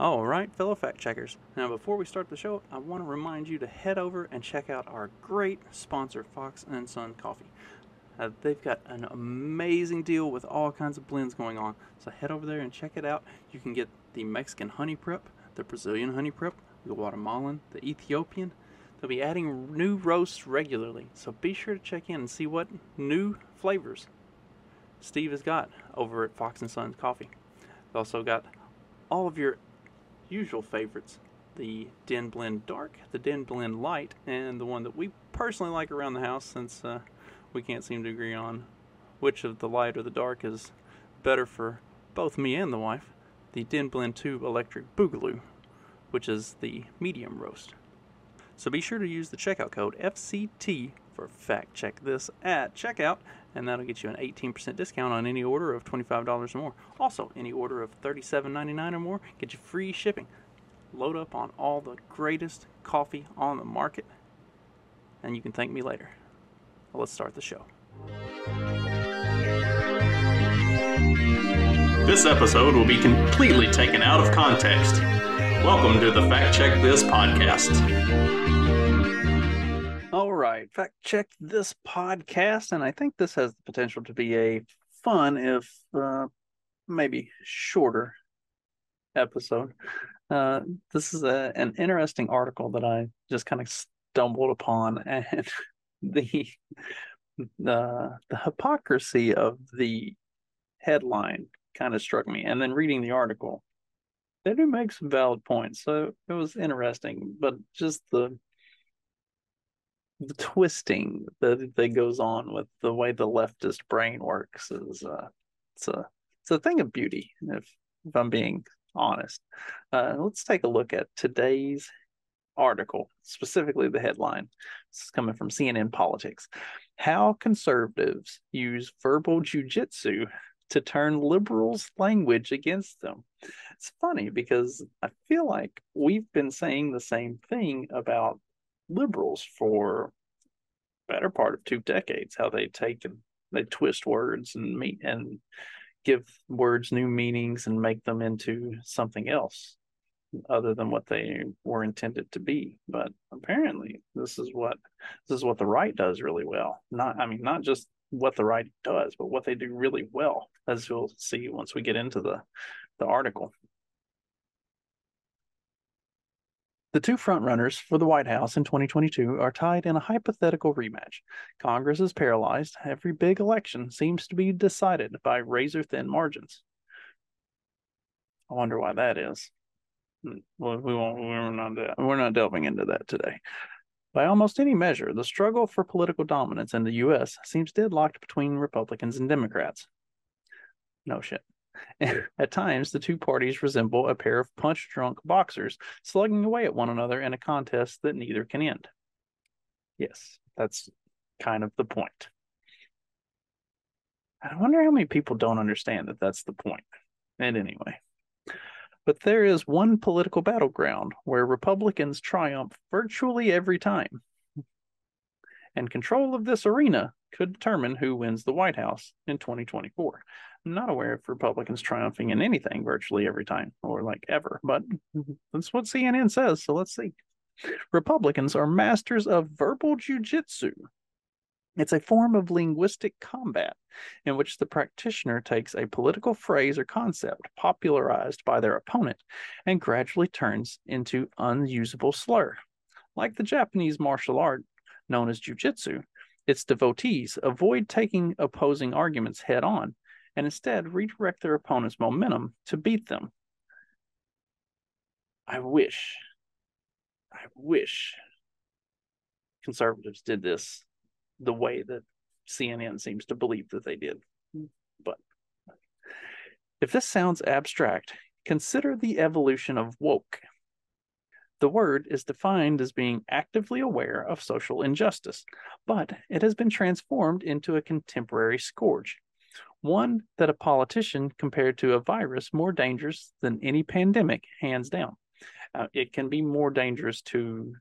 All right, fellow fact checkers. Now, before we start the show, I want to remind you to head over and check out our great sponsor, Fox and Son Coffee. Uh, they've got an amazing deal with all kinds of blends going on. So head over there and check it out. You can get the Mexican honey prep, the Brazilian honey prep, the Guatemalan, the Ethiopian. They'll be adding new roasts regularly. So be sure to check in and see what new flavors Steve has got over at Fox and Sons Coffee. They've also got all of your usual favorites the Den Blend Dark, the Den Blend Light, and the one that we personally like around the house since uh, we can't seem to agree on which of the light or the dark is better for both me and the wife the Den Blend 2 Electric Boogaloo, which is the medium roast. So be sure to use the checkout code FCT for Fact Check This at checkout, and that'll get you an 18% discount on any order of $25 or more. Also, any order of $37.99 or more get you free shipping. Load up on all the greatest coffee on the market, and you can thank me later. Well, Let's start the show. This episode will be completely taken out of context. Welcome to the Fact Check This podcast. Right, Fact Check This podcast, and I think this has the potential to be a fun, if uh, maybe shorter episode. Uh, this is a, an interesting article that I just kind of stumbled upon, and the the the hypocrisy of the headline kind of struck me, and then reading the article, they do make some valid points. So it was interesting, but just the the twisting that that goes on with the way the leftist brain works is uh, it's a it's a thing of beauty. If if I'm being honest, uh, let's take a look at today's article, specifically the headline. This is coming from CNN Politics. How conservatives use verbal jujitsu to turn liberals' language against them. It's funny because I feel like we've been saying the same thing about liberals for better part of two decades, how they take and they twist words and meet and give words new meanings and make them into something else other than what they were intended to be. But apparently, this is what this is what the right does really well. Not, I mean, not just what the right does, but what they do really well, as you'll see once we get into the the article. The two frontrunners for the White House in 2022 are tied in a hypothetical rematch. Congress is paralyzed. Every big election seems to be decided by razor thin margins. I wonder why that is. Hmm, well, we won't. We're not. We're not delving into that today. By almost any measure, the struggle for political dominance in the U.S. seems deadlocked between Republicans and Democrats. No shit. at times, the two parties resemble a pair of punch drunk boxers slugging away at one another in a contest that neither can end. Yes, that's kind of the point. I wonder how many people don't understand that that's the point. And anyway. But there is one political battleground where Republicans triumph virtually every time. And control of this arena could determine who wins the White House in 2024. I'm not aware of Republicans triumphing in anything virtually every time or like ever, but that's what CNN says. So let's see. Republicans are masters of verbal jujitsu, it's a form of linguistic combat in which the practitioner takes a political phrase or concept popularized by their opponent and gradually turns into unusable slur. Like the Japanese martial art known as jujitsu, its devotees avoid taking opposing arguments head on and instead redirect their opponent's momentum to beat them. I wish, I wish conservatives did this the way that CNN seems to believe that they did. But if this sounds abstract, consider the evolution of woke. The word is defined as being actively aware of social injustice, but it has been transformed into a contemporary scourge, one that a politician compared to a virus more dangerous than any pandemic, hands down. Uh, it can be more dangerous to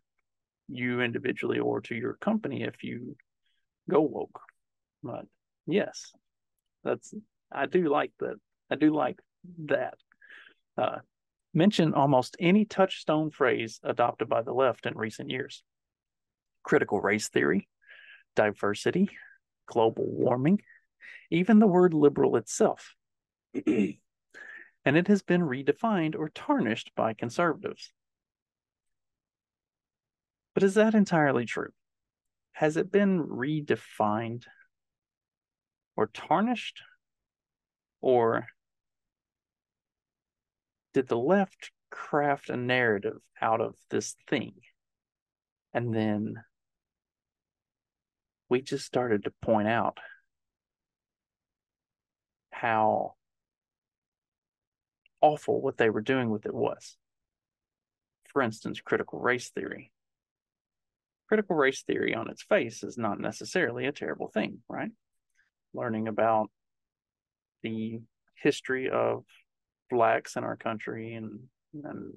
you individually or to your company if you go woke. But yes, that's I do like that. I do like that. Uh, mention almost any touchstone phrase adopted by the left in recent years critical race theory, diversity, global warming, even the word liberal itself. and it has been redefined or tarnished by conservatives. But is that entirely true? Has it been redefined or tarnished? Or did the left craft a narrative out of this thing? And then we just started to point out how awful what they were doing with it was. For instance, critical race theory. Critical race theory on its face is not necessarily a terrible thing, right? Learning about the history of blacks in our country and and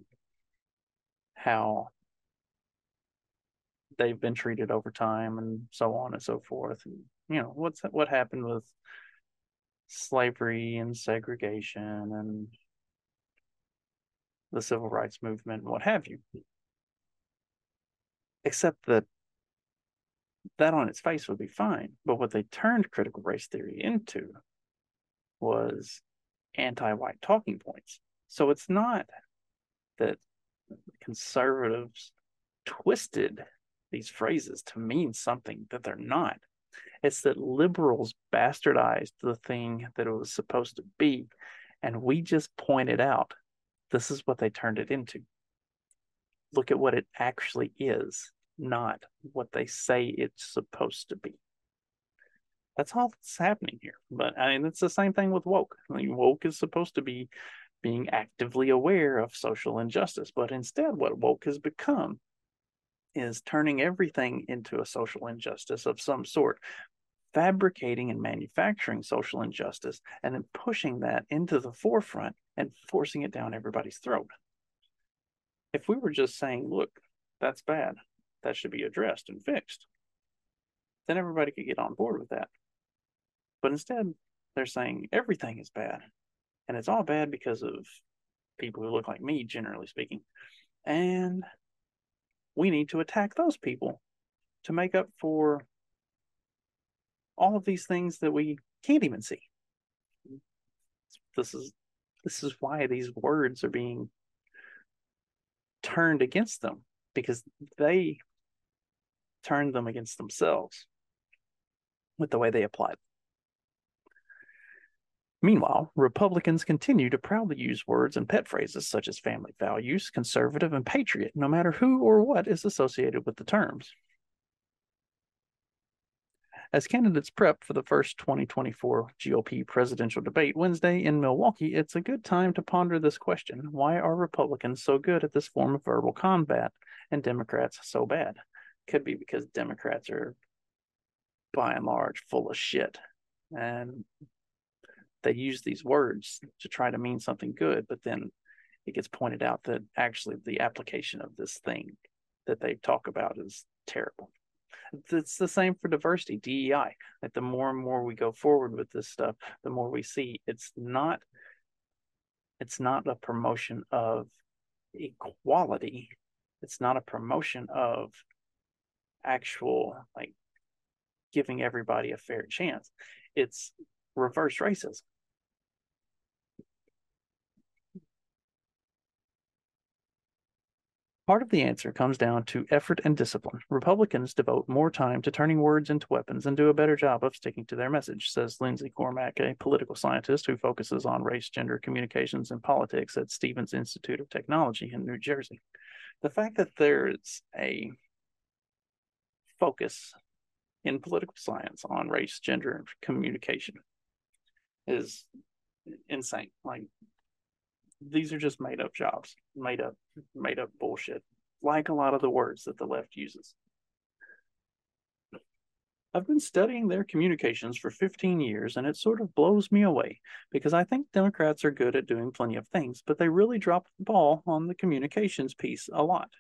how they've been treated over time and so on and so forth. And you know what's what happened with slavery and segregation and the civil rights movement and what have you. Except that that on its face would be fine but what they turned critical race theory into was anti-white talking points so it's not that conservatives twisted these phrases to mean something that they're not. It's that liberals bastardized the thing that it was supposed to be. And we just pointed out this is what they turned it into. Look at what it actually is, not what they say it's supposed to be. That's all that's happening here. But I mean, it's the same thing with woke. I mean, woke is supposed to be being actively aware of social injustice, but instead, what woke has become is turning everything into a social injustice of some sort, fabricating and manufacturing social injustice, and then pushing that into the forefront and forcing it down everybody's throat. If we were just saying, look, that's bad, that should be addressed and fixed, then everybody could get on board with that. But instead, they're saying everything is bad. And it's all bad because of people who look like me, generally speaking. And we need to attack those people to make up for all of these things that we can't even see. This is this is why these words are being turned against them because they turned them against themselves with the way they apply them. Meanwhile, Republicans continue to proudly use words and pet phrases such as family values, conservative, and patriot, no matter who or what is associated with the terms. As candidates prep for the first 2024 GOP presidential debate Wednesday in Milwaukee, it's a good time to ponder this question Why are Republicans so good at this form of verbal combat and Democrats so bad? Could be because Democrats are, by and large, full of shit. And they use these words to try to mean something good, but then it gets pointed out that actually the application of this thing that they talk about is terrible. It's the same for diversity, DEI. That the more and more we go forward with this stuff, the more we see it's not it's not a promotion of equality. It's not a promotion of actual like giving everybody a fair chance. It's reverse racism. Part of the answer comes down to effort and discipline. Republicans devote more time to turning words into weapons and do a better job of sticking to their message, says Lindsey Cormack, a political scientist who focuses on race, gender, communications, and politics at Stevens Institute of Technology in New Jersey. The fact that there's a focus in political science on race, gender, and communication is insane. Like these are just made up jobs, made up, made up bullshit, like a lot of the words that the left uses. I've been studying their communications for 15 years, and it sort of blows me away because I think Democrats are good at doing plenty of things, but they really drop the ball on the communications piece a lot.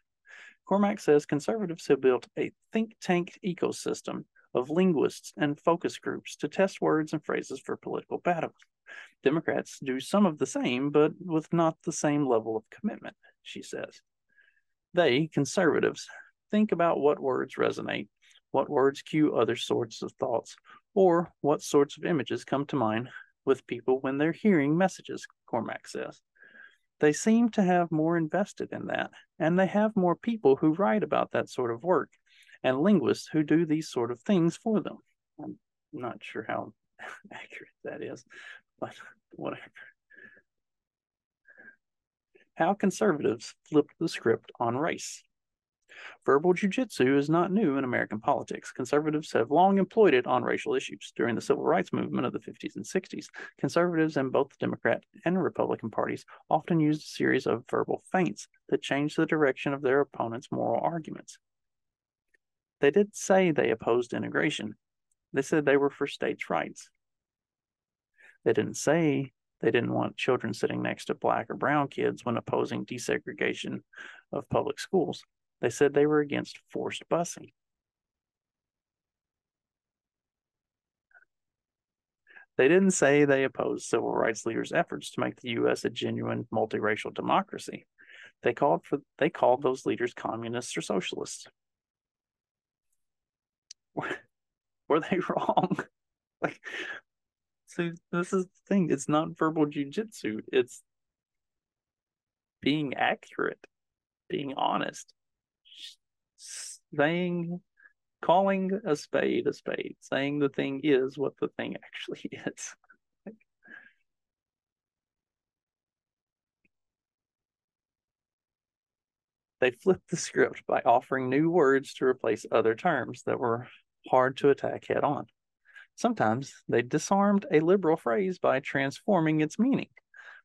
Cormack says conservatives have built a think tank ecosystem of linguists and focus groups to test words and phrases for political battles. Democrats do some of the same, but with not the same level of commitment, she says. They, conservatives, think about what words resonate, what words cue other sorts of thoughts, or what sorts of images come to mind with people when they're hearing messages, Cormack says. They seem to have more invested in that, and they have more people who write about that sort of work and linguists who do these sort of things for them. I'm not sure how accurate that is, but whatever. How conservatives flipped the script on race. Verbal jujitsu is not new in American politics. Conservatives have long employed it on racial issues. During the civil rights movement of the 50s and 60s, conservatives in both the Democrat and Republican parties often used a series of verbal feints that changed the direction of their opponents' moral arguments. They did say they opposed integration. They said they were for states' rights. They didn't say they didn't want children sitting next to black or brown kids when opposing desegregation of public schools. They said they were against forced busing. They didn't say they opposed civil rights leaders' efforts to make the U.S. a genuine multiracial democracy. They called for they called those leaders communists or socialists. Were they wrong? like, so this is the thing. It's not verbal jujitsu. It's being accurate, being honest saying calling a spade a spade, saying the thing is what the thing actually is. they flipped the script by offering new words to replace other terms that were hard to attack head on. Sometimes they disarmed a liberal phrase by transforming its meaning.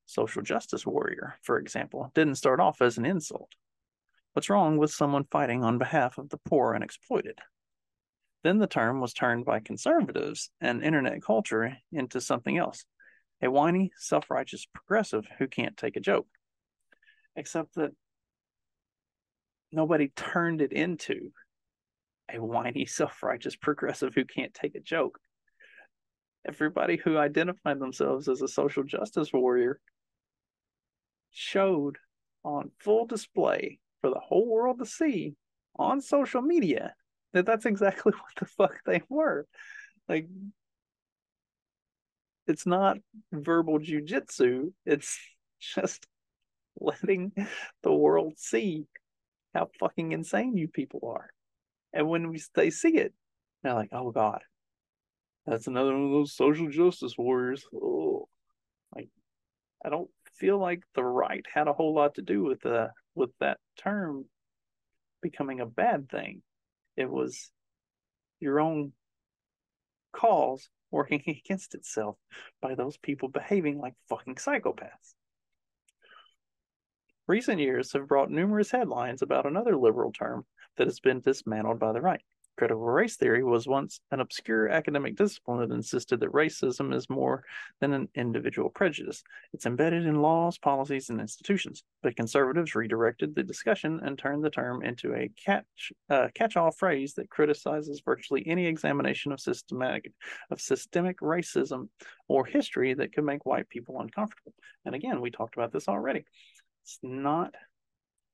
Social justice warrior, for example, didn't start off as an insult. What's wrong with someone fighting on behalf of the poor and exploited? Then the term was turned by conservatives and internet culture into something else a whiny, self righteous progressive who can't take a joke. Except that nobody turned it into a whiny, self righteous progressive who can't take a joke. Everybody who identified themselves as a social justice warrior showed on full display for the whole world to see on social media that that's exactly what the fuck they were. Like, it's not verbal jujitsu. It's just letting the world see how fucking insane you people are. And when we they see it, they're like, "Oh God, that's another one of those social justice warriors." Oh, like I don't feel like the right had a whole lot to do with the with that term becoming a bad thing. It was your own cause working against itself by those people behaving like fucking psychopaths. Recent years have brought numerous headlines about another liberal term that has been dismantled by the right Critical race theory was once an obscure academic discipline that insisted that racism is more than an individual prejudice. It's embedded in laws, policies, and institutions. But conservatives redirected the discussion and turned the term into a catch uh, catch-all phrase that criticizes virtually any examination of systematic of systemic racism or history that could make white people uncomfortable. And again, we talked about this already. It's not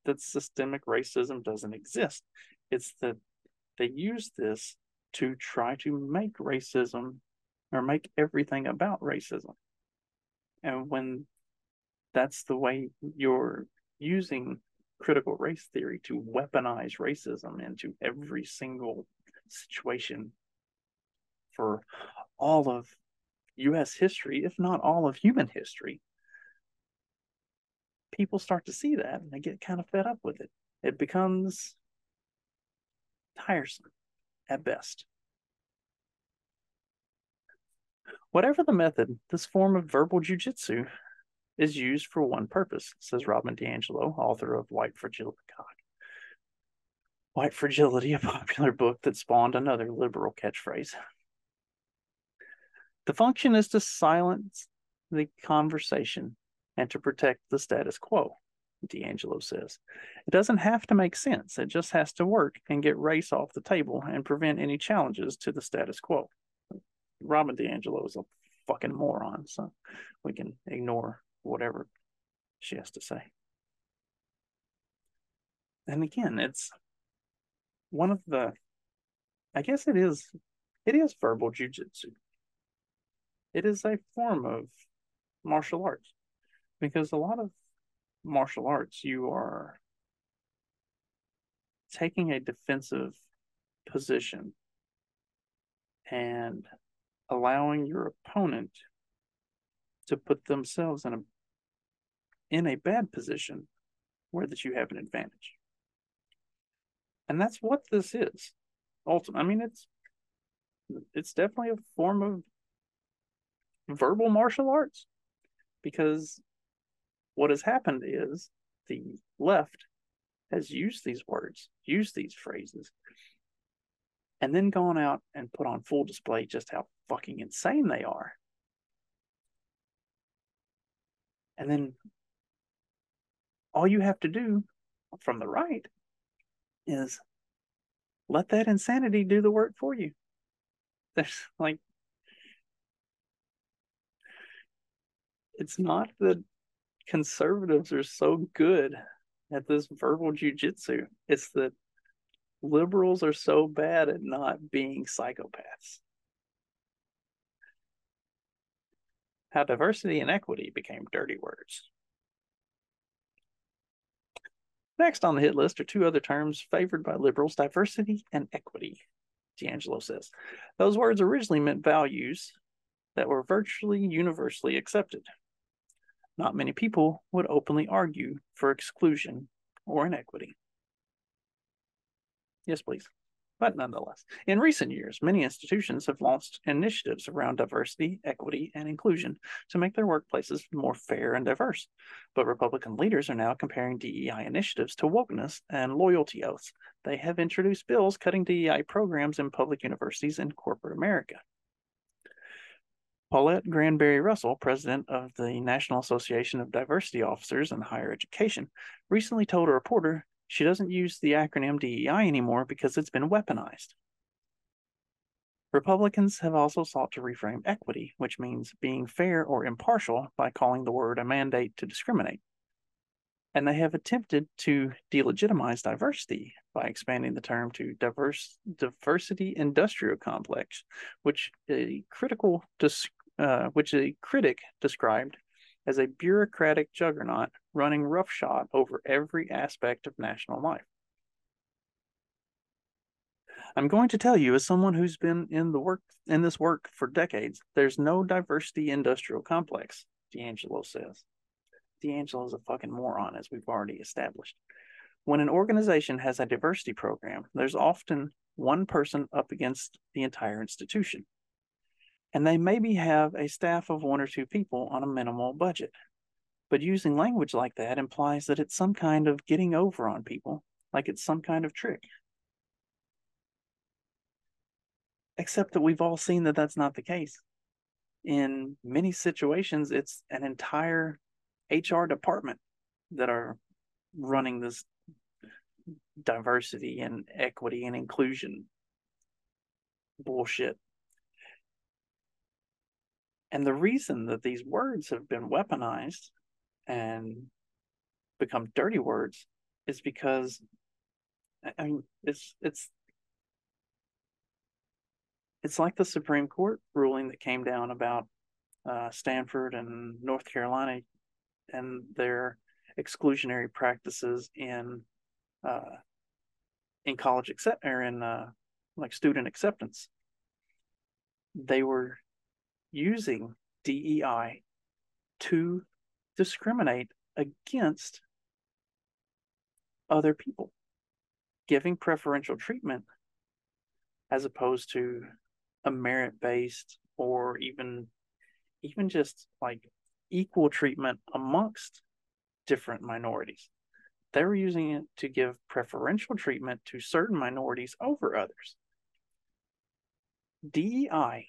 that systemic racism doesn't exist. It's that they use this to try to make racism or make everything about racism. And when that's the way you're using critical race theory to weaponize racism into every single situation for all of US history, if not all of human history, people start to see that and they get kind of fed up with it. It becomes tiresome at best. Whatever the method, this form of verbal jujitsu is used for one purpose, says Robin DiAngelo, author of White Fragility. God. White Fragility, a popular book that spawned another liberal catchphrase. The function is to silence the conversation and to protect the status quo. DiAngelo says. It doesn't have to make sense. It just has to work and get race off the table and prevent any challenges to the status quo. Robin DiAngelo is a fucking moron. So we can ignore whatever she has to say. And again, it's one of the, I guess it is, it is verbal jujitsu. It is a form of martial arts because a lot of martial arts, you are taking a defensive position and allowing your opponent to put themselves in a in a bad position where that you have an advantage. And that's what this is. Ultimately, I mean it's it's definitely a form of verbal martial arts because what has happened is the left has used these words, used these phrases, and then gone out and put on full display just how fucking insane they are. And then all you have to do from the right is let that insanity do the work for you. There's like, it's not that conservatives are so good at this verbal jujitsu. It's that liberals are so bad at not being psychopaths. How diversity and equity became dirty words. Next on the hit list are two other terms favored by liberals diversity and equity, DiAngelo says. Those words originally meant values that were virtually universally accepted. Not many people would openly argue for exclusion or inequity. Yes, please. But nonetheless, in recent years, many institutions have launched initiatives around diversity, equity, and inclusion to make their workplaces more fair and diverse. But Republican leaders are now comparing DEI initiatives to wokeness and loyalty oaths. They have introduced bills cutting DEI programs in public universities in corporate America. Paulette Granberry Russell, president of the National Association of Diversity Officers in Higher Education, recently told a reporter she doesn't use the acronym DEI anymore because it's been weaponized. Republicans have also sought to reframe equity, which means being fair or impartial, by calling the word a mandate to discriminate. And they have attempted to delegitimize diversity by expanding the term to diverse diversity industrial complex, which a critical dis- uh, which a critic described as a bureaucratic juggernaut running roughshod over every aspect of national life. I'm going to tell you, as someone who's been in the work in this work for decades, there's no diversity industrial complex, DiAngelo says. DiAngelo is a fucking moron, as we've already established. When an organization has a diversity program, there's often one person up against the entire institution and they maybe have a staff of one or two people on a minimal budget. But using language like that implies that it's some kind of getting over on people, like it's some kind of trick. Except that we've all seen that that's not the case. In many situations, it's an entire HR department that are running this diversity and equity and inclusion bullshit and the reason that these words have been weaponized and become dirty words is because I mean it's it's it's like the Supreme Court ruling that came down about uh, Stanford and North Carolina and their exclusionary practices in uh, in college accept or in uh, like student acceptance. They were using DEI to discriminate against other people, giving preferential treatment as opposed to a merit based or even even just like equal treatment amongst different minorities. They were using it to give preferential treatment to certain minorities over others. DEI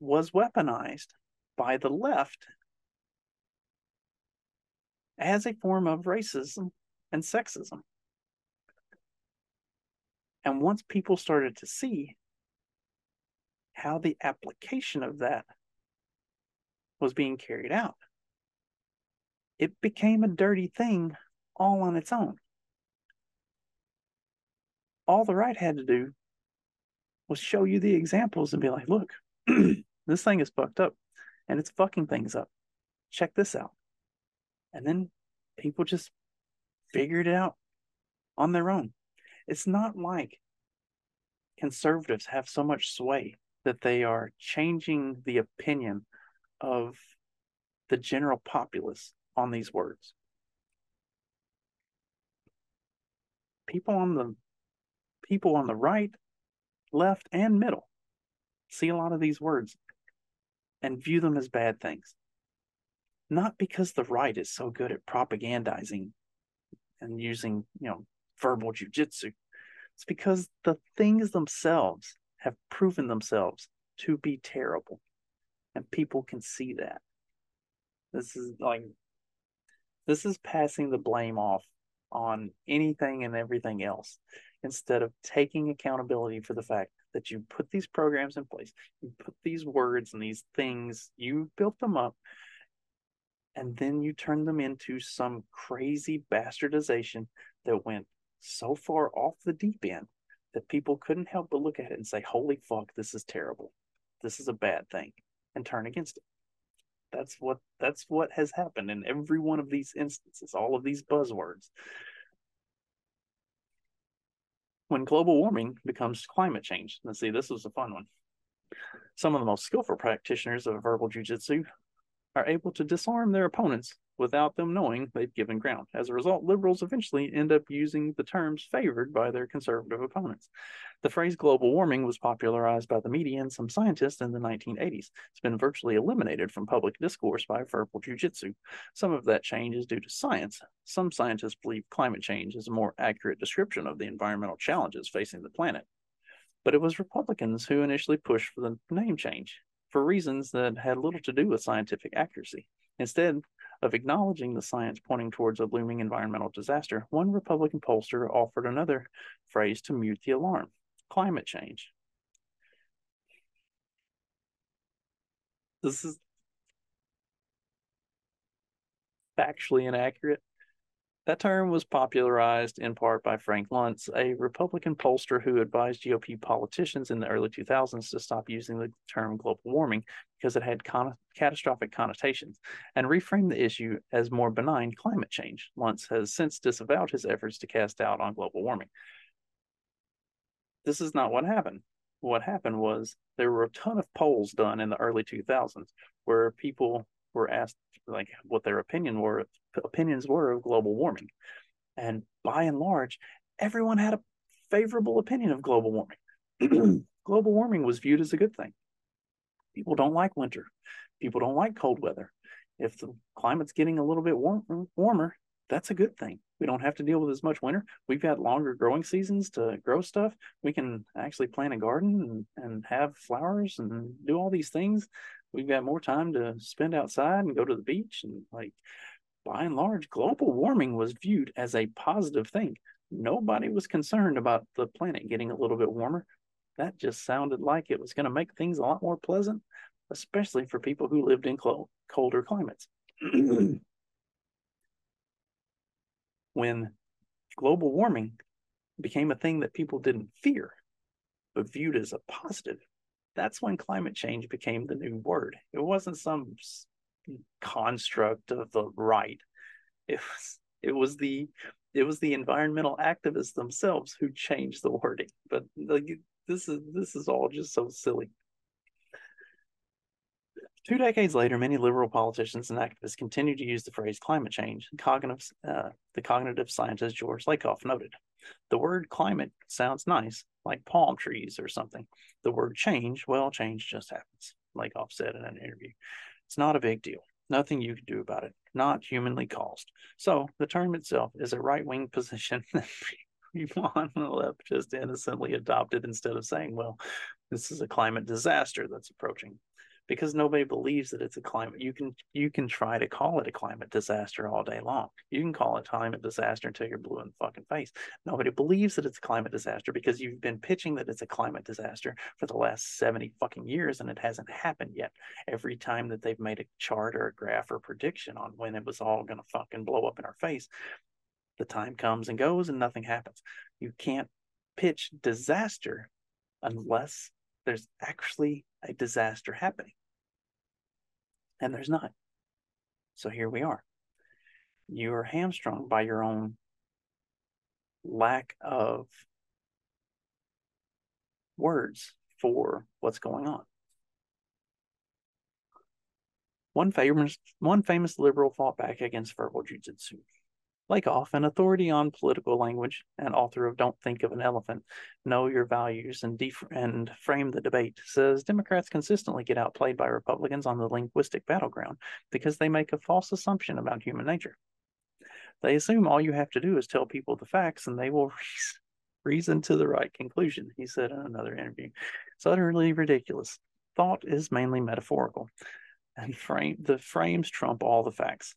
was weaponized by the left as a form of racism and sexism. And once people started to see how the application of that was being carried out. It became a dirty thing all on its own. All the right had to do was show you the examples and be like, look, this thing is fucked up and it's fucking things up. Check this out. And then people just figured it out on their own. It's not like conservatives have so much sway that they are changing the opinion of the general populace on these words. People on the people on the right, left, and middle see a lot of these words and view them as bad things. Not because the right is so good at propagandizing and using, you know, verbal jujitsu. It's because the things themselves have proven themselves to be terrible. And people can see that. This is like, this is passing the blame off on anything and everything else instead of taking accountability for the fact that you put these programs in place, you put these words and these things, you built them up, and then you turn them into some crazy bastardization that went so far off the deep end that people couldn't help but look at it and say, Holy fuck, this is terrible. This is a bad thing, and turn against it. That's what that's what has happened in every one of these instances, all of these buzzwords. When global warming becomes climate change. Let's see, this was a fun one. Some of the most skillful practitioners of verbal jujitsu are able to disarm their opponents without them knowing they've given ground. As a result, liberals eventually end up using the terms favored by their conservative opponents. The phrase global warming was popularized by the media and some scientists in the 1980s. It's been virtually eliminated from public discourse by verbal jujitsu. Some of that change is due to science. Some scientists believe climate change is a more accurate description of the environmental challenges facing the planet. But it was Republicans who initially pushed for the name change for reasons that had little to do with scientific accuracy. Instead, of acknowledging the science pointing towards a looming environmental disaster, one Republican pollster offered another phrase to mute the alarm climate change. This is factually inaccurate. That term was popularized in part by Frank Luntz, a Republican pollster who advised GOP politicians in the early 2000s to stop using the term global warming because it had con- catastrophic connotations and reframe the issue as more benign climate change. Luntz has since disavowed his efforts to cast doubt on global warming. This is not what happened. What happened was there were a ton of polls done in the early 2000s where people were asked like what their opinion were opinions were of global warming. And by and large, everyone had a favorable opinion of global warming. global warming was viewed as a good thing. People don't like winter. People don't like cold weather. If the climate's getting a little bit warm, warmer, that's a good thing. We don't have to deal with as much winter. We've got longer growing seasons to grow stuff. We can actually plant a garden and, and have flowers and do all these things. We've got more time to spend outside and go to the beach and like by and large, global warming was viewed as a positive thing. Nobody was concerned about the planet getting a little bit warmer. That just sounded like it was going to make things a lot more pleasant, especially for people who lived in clo- colder climates. when global warming became a thing that people didn't fear, but viewed as a positive, that's when climate change became the new word. It wasn't some construct of the right. It was it was the it was the environmental activists themselves who changed the wording. But like this is this is all just so silly. Two decades later, many liberal politicians and activists continue to use the phrase climate change. Cognitive, uh, the cognitive scientist George Lakoff noted, the word climate sounds nice, like palm trees or something. The word change, well, change just happens, Lakoff said in an interview. It's not a big deal. Nothing you can do about it. Not humanly caused. So the term itself is a right wing position that people on the left just innocently adopted instead of saying, well, this is a climate disaster that's approaching. Because nobody believes that it's a climate you can you can try to call it a climate disaster all day long. You can call it climate disaster until you're blue in the fucking face. Nobody believes that it's a climate disaster because you've been pitching that it's a climate disaster for the last 70 fucking years and it hasn't happened yet. Every time that they've made a chart or a graph or prediction on when it was all going to fucking blow up in our face the time comes and goes and nothing happens. You can't pitch disaster unless there's actually a disaster happening. And there's not. So here we are. You are hamstrung by your own lack of words for what's going on. One famous, one famous liberal fought back against verbal jujitsu. Lakoff, an authority on political language and author of Don't Think of an Elephant, Know Your Values and, def- and Frame the Debate, says Democrats consistently get outplayed by Republicans on the linguistic battleground because they make a false assumption about human nature. They assume all you have to do is tell people the facts and they will reason to the right conclusion, he said in another interview. It's utterly ridiculous. Thought is mainly metaphorical, and frame the frames trump all the facts.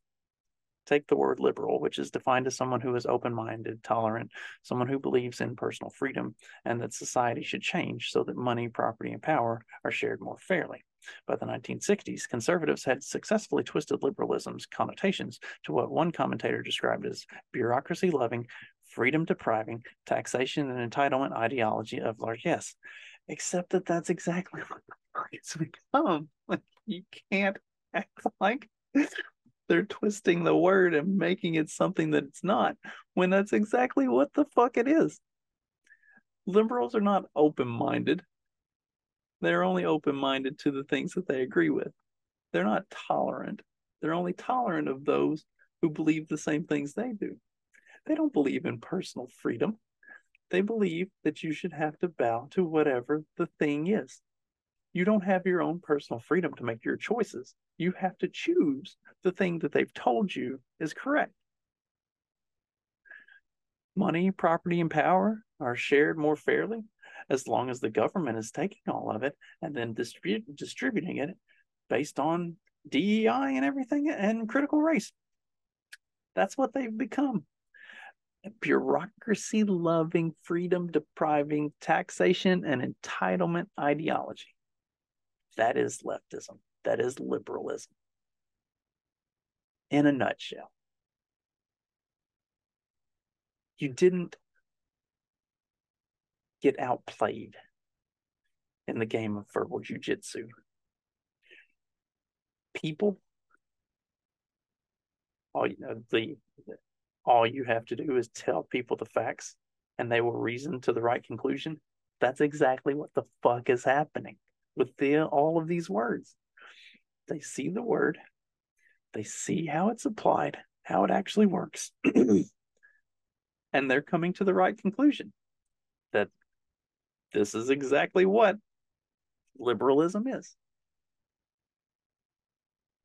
Take the word liberal, which is defined as someone who is open minded, tolerant, someone who believes in personal freedom and that society should change so that money, property, and power are shared more fairly. By the 1960s, conservatives had successfully twisted liberalism's connotations to what one commentator described as bureaucracy loving, freedom depriving, taxation and entitlement ideology of largesse. Except that that's exactly what it's become. Like, you can't act like they're twisting the word and making it something that it's not when that's exactly what the fuck it is. Liberals are not open minded. They're only open minded to the things that they agree with. They're not tolerant. They're only tolerant of those who believe the same things they do. They don't believe in personal freedom. They believe that you should have to bow to whatever the thing is. You don't have your own personal freedom to make your choices. You have to choose the thing that they've told you is correct. Money, property, and power are shared more fairly as long as the government is taking all of it and then distributing it based on DEI and everything and critical race. That's what they've become. Bureaucracy loving, freedom depriving, taxation and entitlement ideology. That is leftism. That is liberalism. In a nutshell. You didn't get outplayed in the game of verbal jujitsu. People, all you know, the all you have to do is tell people the facts and they will reason to the right conclusion. That's exactly what the fuck is happening with the, all of these words. They see the word, they see how it's applied, how it actually works, and they're coming to the right conclusion that this is exactly what liberalism is.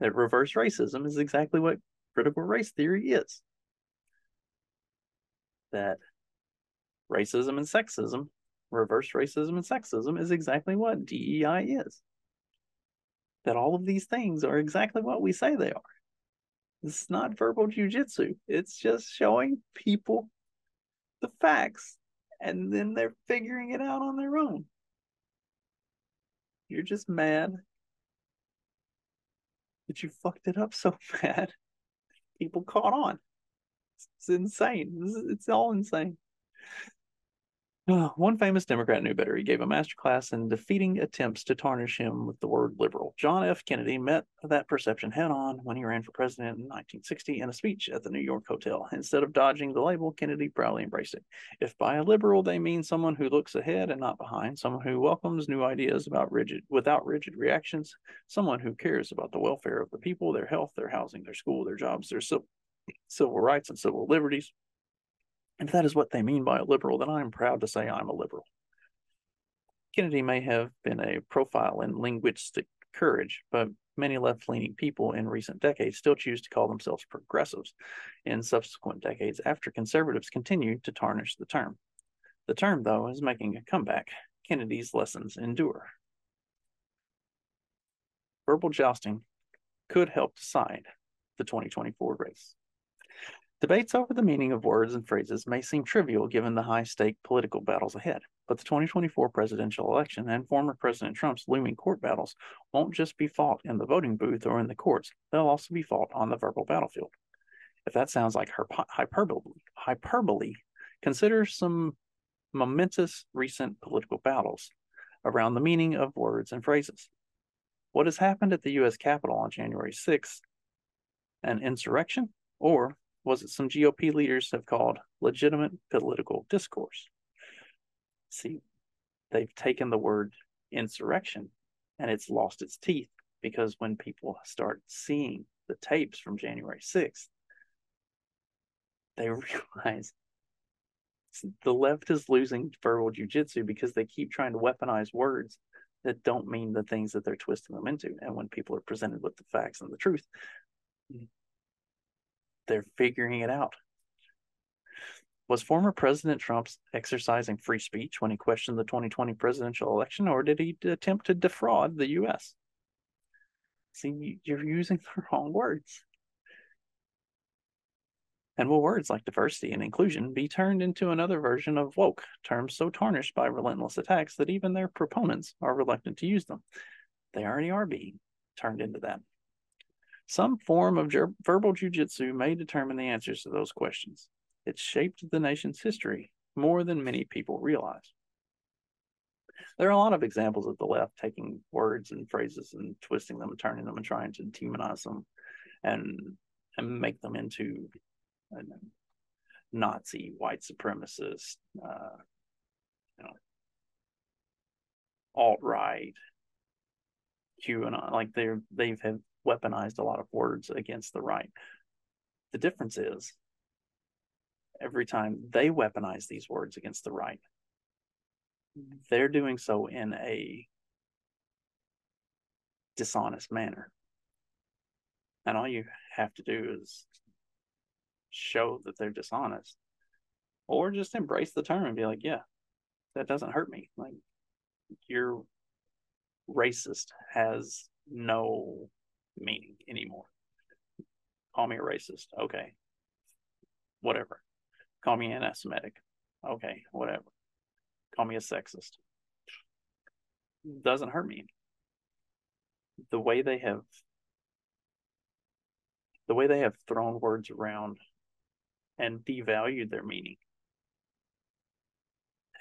That reverse racism is exactly what critical race theory is. That racism and sexism reverse racism and sexism is exactly what DEI is. That all of these things are exactly what we say they are. It's not verbal jujitsu. It's just showing people the facts and then they're figuring it out on their own. You're just mad that you fucked it up so bad. People caught on. It's insane. It's all insane. Uh, one famous Democrat knew better. He gave a masterclass in defeating attempts to tarnish him with the word liberal. John F. Kennedy met that perception head on when he ran for president in 1960 in a speech at the New York Hotel. Instead of dodging the label, Kennedy proudly embraced it. If by a liberal they mean someone who looks ahead and not behind, someone who welcomes new ideas about rigid without rigid reactions, someone who cares about the welfare of the people, their health, their housing, their school, their jobs, their civil, civil rights and civil liberties, if that is what they mean by a liberal, then I'm proud to say I'm a liberal. Kennedy may have been a profile in linguistic courage, but many left leaning people in recent decades still choose to call themselves progressives in subsequent decades after conservatives continued to tarnish the term. The term, though, is making a comeback. Kennedy's lessons endure. verbal jousting could help decide the 2024 race. Debates over the meaning of words and phrases may seem trivial given the high stake political battles ahead, but the 2024 presidential election and former President Trump's looming court battles won't just be fought in the voting booth or in the courts, they'll also be fought on the verbal battlefield. If that sounds like hyperbole, hyperbole, consider some momentous recent political battles around the meaning of words and phrases. What has happened at the U.S. Capitol on January 6th? An insurrection? Or was it some GOP leaders have called legitimate political discourse? See, they've taken the word insurrection and it's lost its teeth because when people start seeing the tapes from January 6th, they realize the left is losing verbal jujitsu because they keep trying to weaponize words that don't mean the things that they're twisting them into. And when people are presented with the facts and the truth, they're figuring it out. Was former President Trump exercising free speech when he questioned the 2020 presidential election, or did he attempt to defraud the U.S.? See, you're using the wrong words. And will words like diversity and inclusion be turned into another version of woke, terms so tarnished by relentless attacks that even their proponents are reluctant to use them? They already are being turned into that. Some form of ger- verbal jujitsu may determine the answers to those questions. It shaped the nation's history more than many people realize. There are a lot of examples of the left taking words and phrases and twisting them turning them and trying to demonize them and and make them into uh, Nazi, white supremacist, uh, you know, alt right, QAnon. Like they're they've have weaponized a lot of words against the right. The difference is every time they weaponize these words against the right, they're doing so in a dishonest manner. And all you have to do is show that they're dishonest or just embrace the term and be like, yeah, that doesn't hurt me. Like, you're racist has no meaning anymore. Call me a racist. Okay. Whatever. Call me anti Semitic. Okay. Whatever. Call me a sexist. Doesn't hurt me. The way they have the way they have thrown words around and devalued their meaning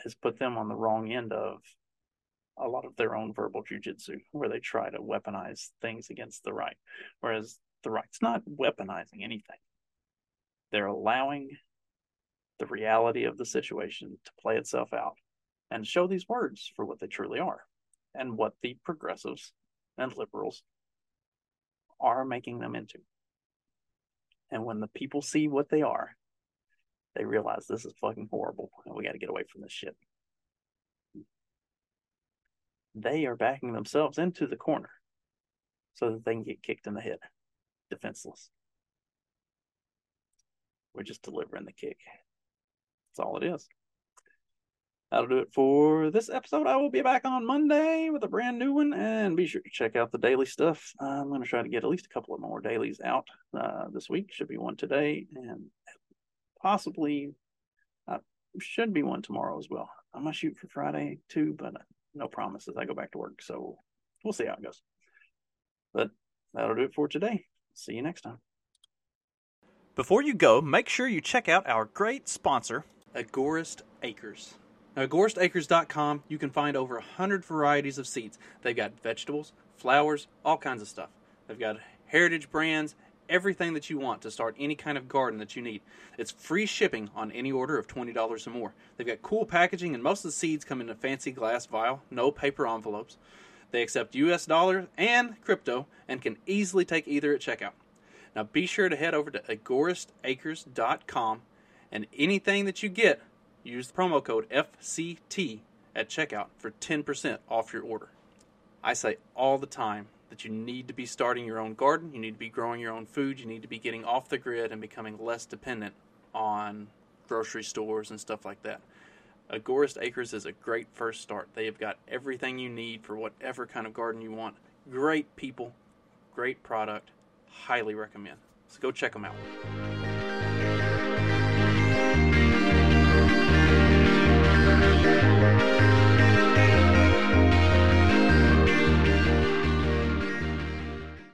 has put them on the wrong end of a lot of their own verbal jujitsu, where they try to weaponize things against the right, whereas the right's not weaponizing anything. They're allowing the reality of the situation to play itself out and show these words for what they truly are and what the progressives and liberals are making them into. And when the people see what they are, they realize this is fucking horrible and we got to get away from this shit they are backing themselves into the corner so that they can get kicked in the head, defenseless. We're just delivering the kick. That's all it is. That'll do it for this episode. I will be back on Monday with a brand new one, and be sure to check out the daily stuff. I'm going to try to get at least a couple of more dailies out uh, this week. Should be one today, and possibly uh, should be one tomorrow as well. I'm going to shoot for Friday too, but no promises. I go back to work, so we'll see how it goes. But that'll do it for today. See you next time. Before you go, make sure you check out our great sponsor, Agorist Acres. Now, agoristacres.com, you can find over 100 varieties of seeds. They've got vegetables, flowers, all kinds of stuff. They've got heritage brands everything that you want to start any kind of garden that you need. It's free shipping on any order of $20 or more. They've got cool packaging, and most of the seeds come in a fancy glass vial, no paper envelopes. They accept US dollars and crypto and can easily take either at checkout. Now be sure to head over to agoristacres.com and anything that you get, use the promo code FCT at checkout for 10% off your order. I say all the time that you need to be starting your own garden, you need to be growing your own food, you need to be getting off the grid and becoming less dependent on grocery stores and stuff like that. Agorist Acres is a great first start. They have got everything you need for whatever kind of garden you want. Great people, Great product. Highly recommend. So go check them out.